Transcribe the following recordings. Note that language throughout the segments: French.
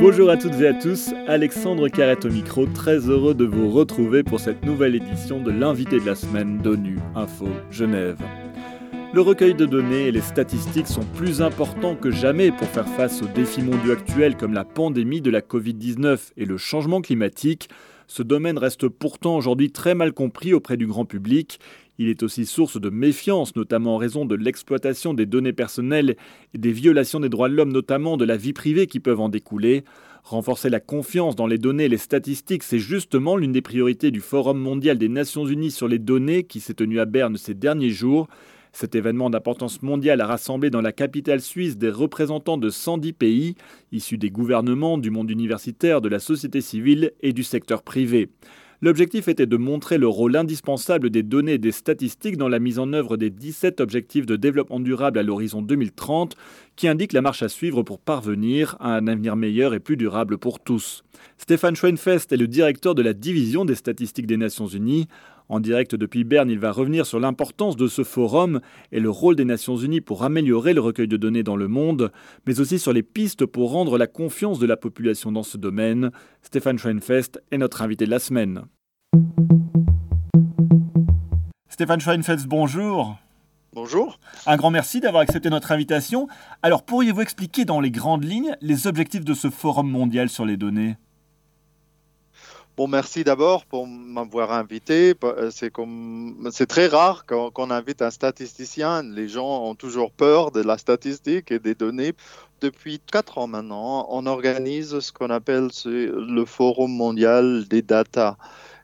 Bonjour à toutes et à tous, Alexandre Carrette au micro, très heureux de vous retrouver pour cette nouvelle édition de l'invité de la semaine d'ONU Info Genève. Le recueil de données et les statistiques sont plus importants que jamais pour faire face aux défis mondiaux actuels comme la pandémie de la Covid-19 et le changement climatique. Ce domaine reste pourtant aujourd'hui très mal compris auprès du grand public. Il est aussi source de méfiance, notamment en raison de l'exploitation des données personnelles et des violations des droits de l'homme, notamment de la vie privée qui peuvent en découler. Renforcer la confiance dans les données et les statistiques, c'est justement l'une des priorités du Forum mondial des Nations Unies sur les données qui s'est tenu à Berne ces derniers jours. Cet événement d'importance mondiale a rassemblé dans la capitale suisse des représentants de 110 pays, issus des gouvernements, du monde universitaire, de la société civile et du secteur privé. L'objectif était de montrer le rôle indispensable des données et des statistiques dans la mise en œuvre des 17 objectifs de développement durable à l'horizon 2030, qui indiquent la marche à suivre pour parvenir à un avenir meilleur et plus durable pour tous. Stéphane Schweinfest est le directeur de la division des statistiques des Nations Unies. En direct depuis Berne, il va revenir sur l'importance de ce forum et le rôle des Nations Unies pour améliorer le recueil de données dans le monde, mais aussi sur les pistes pour rendre la confiance de la population dans ce domaine. Stéphane Schweinfest est notre invité de la semaine. Stéphane Schweinfest, bonjour. Bonjour. Un grand merci d'avoir accepté notre invitation. Alors, pourriez-vous expliquer dans les grandes lignes les objectifs de ce forum mondial sur les données? Bon, merci d'abord pour m'avoir invité. Euh, c'est comme, c'est très rare qu'on invite un statisticien. Les gens ont toujours peur de la statistique et des données. Depuis quatre ans maintenant, on organise ce qu'on appelle le Forum mondial des data.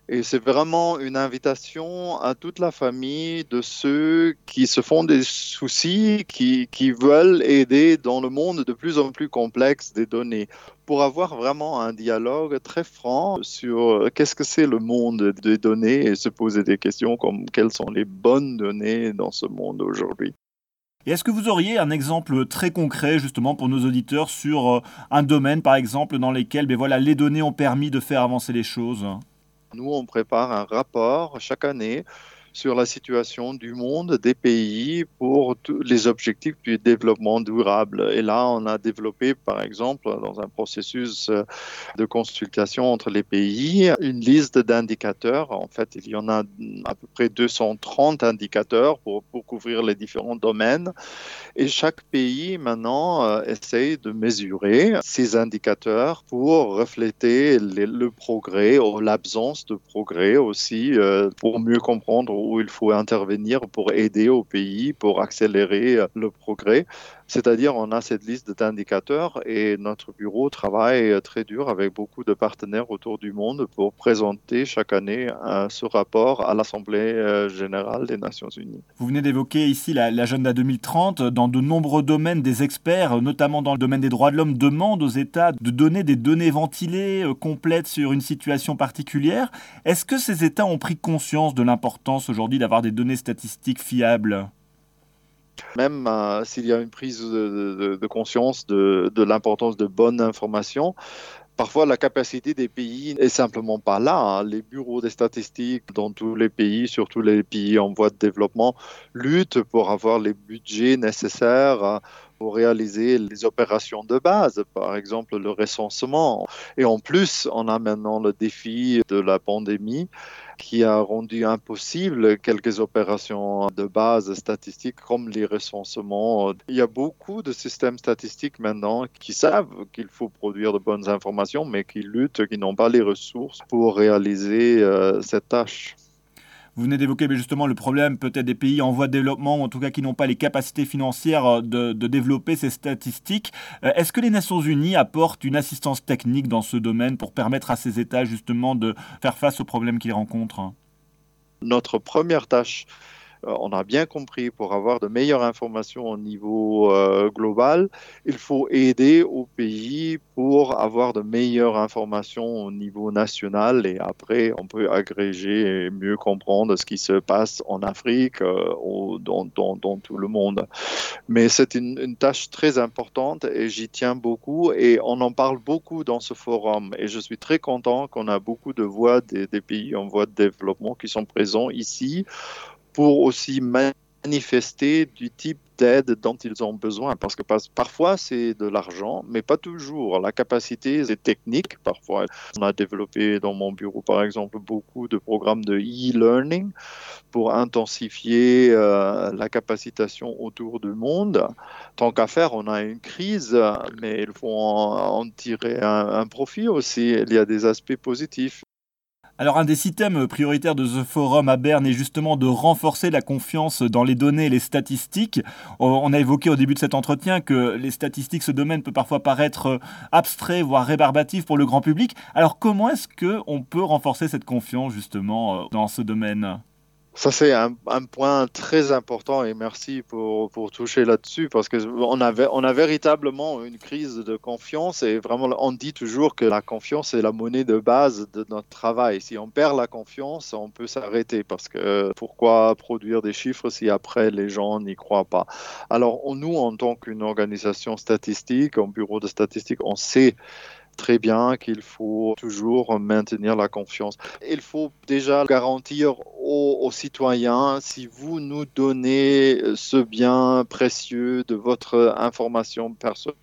Et c'est vraiment une invitation à toute la famille de ceux qui se font des soucis, qui, qui veulent aider dans le monde de plus en plus complexe des données, pour avoir vraiment un dialogue très franc sur qu'est-ce que c'est le monde des données et se poser des questions comme quelles sont les bonnes données dans ce monde aujourd'hui? Et est-ce que vous auriez un exemple très concret justement pour nos auditeurs sur euh, un domaine par exemple dans lequel ben voilà, les données ont permis de faire avancer les choses? Nous, on prépare un rapport chaque année sur la situation du monde, des pays pour les objectifs du développement durable. Et là, on a développé, par exemple, dans un processus euh, de consultation entre les pays, une liste d'indicateurs. En fait, il y en a à peu près 230 indicateurs pour, pour couvrir les différents domaines. Et chaque pays, maintenant, euh, essaye de mesurer ces indicateurs pour refléter le progrès ou l'absence de progrès aussi, euh, pour mieux comprendre où il faut intervenir pour aider au pays, pour accélérer euh, le progrès. C'est-à-dire, on a cette liste d'indicateurs et notre bureau travaille euh, très dur avec beaucoup de partenaires autour du monde pour présenter chaque année euh, ce rapport à l'Assemblée générale des Nations Unies. Vous venez d'évoquer ici l'agenda 2030. Dans de nombreux domaines, des experts, notamment dans le domaine des droits de l'homme, demandent aux États de donner des données ventilées, complètes sur une situation particulière. Est-ce que ces États ont pris conscience de l'importance aujourd'hui d'avoir des données statistiques fiables même euh, s'il y a une prise de, conscience de, l'importance de bonnes informations, Parfois, la capacité des pays est simplement pas là. Hein. Les bureaux des statistiques dans tous les pays, surtout les pays en voie de développement, luttent pour avoir les budgets nécessaires euh, pour réaliser les opérations de base, par exemple le recensement. Et en plus, on a maintenant le défi de la pandémie qui a rendu impossible quelques opérations de base statistiques comme les recensements. Il y a beaucoup de systèmes statistiques maintenant qui savent qu'il faut produire de bonnes informations, mais qui luttent, qui n'ont pas les ressources pour réaliser euh, cette tâche. Vous venez d'évoquer justement le problème peut-être des pays en voie de développement, ou en tout cas qui n'ont pas les capacités financières euh, de, développer ces statistiques. Euh, est-ce que les Nations Unies apportent une assistance technique dans ce domaine pour permettre à ces États justement de faire face aux problèmes qu'ils rencontrent? Notre première tâche, on a bien compris, pour avoir de meilleures informations au niveau euh, global, il faut aider au pays pour avoir de meilleures informations au niveau national et après, on peut agréger et mieux comprendre ce qui se passe en Afrique, euh, ou dans, tout le monde. Mais c'est une, tâche très importante et j'y tiens beaucoup et on en parle beaucoup dans ce forum et je suis très content qu'on a beaucoup de voix des pays en voie de développement qui sont présents ici pour aussi manifester du type d'aide dont ils ont besoin. Parce que parfois, c'est de l'argent, mais pas toujours. La capacité, c'est technique. Parfois, on a développé dans mon bureau, par exemple, beaucoup de programmes de e-learning pour intensifier euh, la capacitation autour du monde. Tant qu'à faire, on a une crise, mais il faut en, tirer un profit aussi. Il y a des aspects positifs. Alors un des systèmes prioritaires de The Forum à Berne est justement de renforcer la confiance dans les données et les statistiques. On a évoqué au début de cet entretien que les statistiques, ce domaine peut parfois paraître abstrait, voire rébarbatif pour le grand public. Alors comment est-ce qu'on peut renforcer cette confiance justement dans ce domaine? Ça, c'est un, point très important et merci pour, pour toucher là-dessus parce qu'on a, on a véritablement une crise de confiance et vraiment, on dit toujours que la confiance est la monnaie de base de notre travail. Si on perd la confiance, on peut s'arrêter parce que pourquoi produire des chiffres si après les gens n'y croient pas? Alors, nous, en tant qu'une organisation statistique, un bureau de statistique, on sait très bien qu'il faut toujours maintenir la confiance. Il faut déjà garantir aux, citoyens, si vous nous donnez ce bien précieux de votre information personnelle,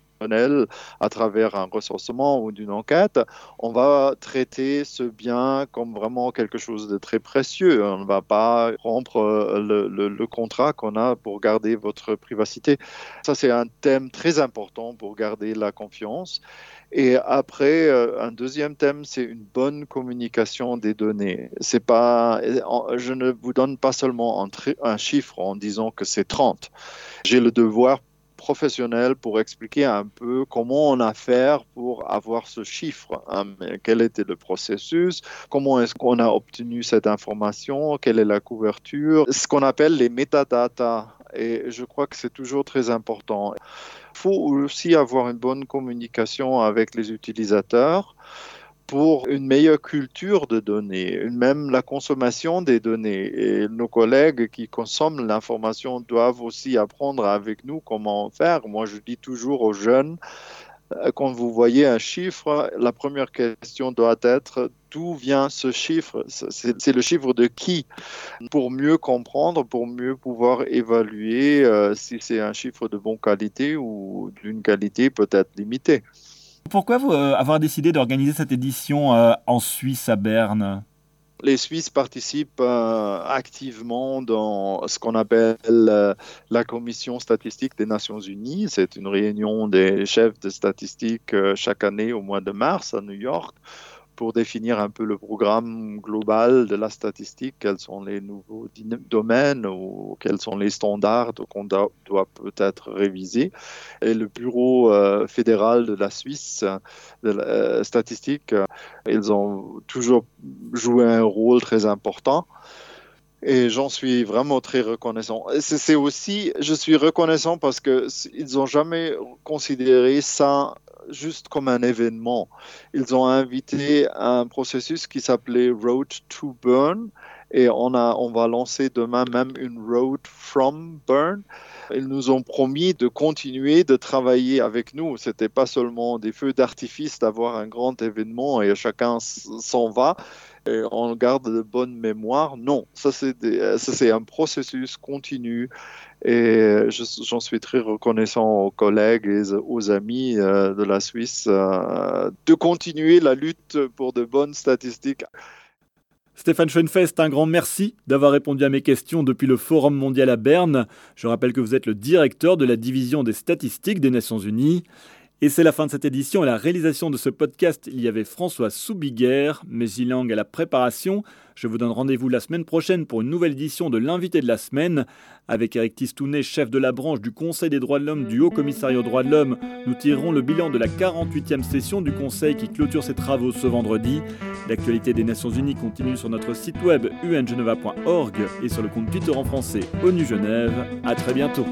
à travers un recensement ou d'une enquête, on va traiter ce bien comme vraiment quelque chose de très précieux. On ne va pas rompre le, le contrat qu'on a pour garder votre privacité. Ça, c'est un thème très important pour garder la confiance. Et après, euh, un deuxième thème, c'est une bonne communication des données. C'est pas, je ne vous donne pas seulement un, un chiffre en disant que c'est 30. J'ai le devoir professionnel pour expliquer un peu comment on a fait pour avoir ce chiffre. Hein, quel était le processus Comment est-ce qu'on a obtenu cette information Quelle est la couverture Ce qu'on appelle les métadatas. Et je crois que c'est toujours très important. Il faut aussi avoir une bonne communication avec les utilisateurs pour une meilleure culture de données, même la consommation des données. Et nos collègues qui consomment l'information doivent aussi apprendre avec nous comment faire. Moi, je dis toujours aux jeunes, euh, quand vous voyez un chiffre, la première question doit être d'où vient ce chiffre? C'est le chiffre de qui? Pour mieux comprendre, pour mieux pouvoir évaluer euh, si c'est un chiffre de bonne qualité ou d'une qualité peut-être limitée. Pourquoi vous, euh, avoir décidé d'organiser cette édition euh, en Suisse, à Berne? Les Suisses participent activement dans ce qu'on appelle la Commission statistique des Nations Unies. C'est une réunion des chefs de statistique chaque année au mois de mars à New York pour définir un peu le programme global de la statistique, quels sont les nouveaux domaines ou quels sont les standards qu'on doit, peut-être réviser. Et le Bureau euh, fédéral de la Suisse de la euh, statistique, euh, ils ont toujours joué un rôle très important. Et j'en suis vraiment très reconnaissant. C'est aussi, je suis reconnaissant parce qu'ils n'ont jamais considéré ça juste comme un événement. Ils ont invité un processus qui s'appelait Road to Burn et on, a, on va lancer demain même une Road from Burn. Ils nous ont promis de continuer de travailler avec nous. C'était pas seulement des feux d'artifice d'avoir un grand événement et chacun s'en va et on garde de bonnes mémoires. Non, ça c'est un processus continu et j'en suis très reconnaissant aux collègues et aux amis euh, de la Suisse euh, de continuer la lutte pour de bonnes statistiques. Stéphane Schoenfest, un grand merci d'avoir répondu à mes questions depuis le Forum mondial à Berne. Je rappelle que vous êtes le directeur de la division des statistiques des Nations Unies. Et c'est la fin de cette édition. À la réalisation de ce podcast, il y avait François Soubiguerre, Mézilang à la préparation. Je vous donne rendez-vous la semaine prochaine pour une nouvelle édition de l'invité de la semaine. Avec Eric Tistounet, chef de la branche du Conseil des droits de l'homme du Haut Commissariat aux droits de l'homme, nous tirerons le bilan de la 48e session du Conseil qui clôture ses travaux ce vendredi. L'actualité des Nations Unies continue sur notre site web ungeneva.org et sur le compte Twitter en français ONU Genève. À très bientôt.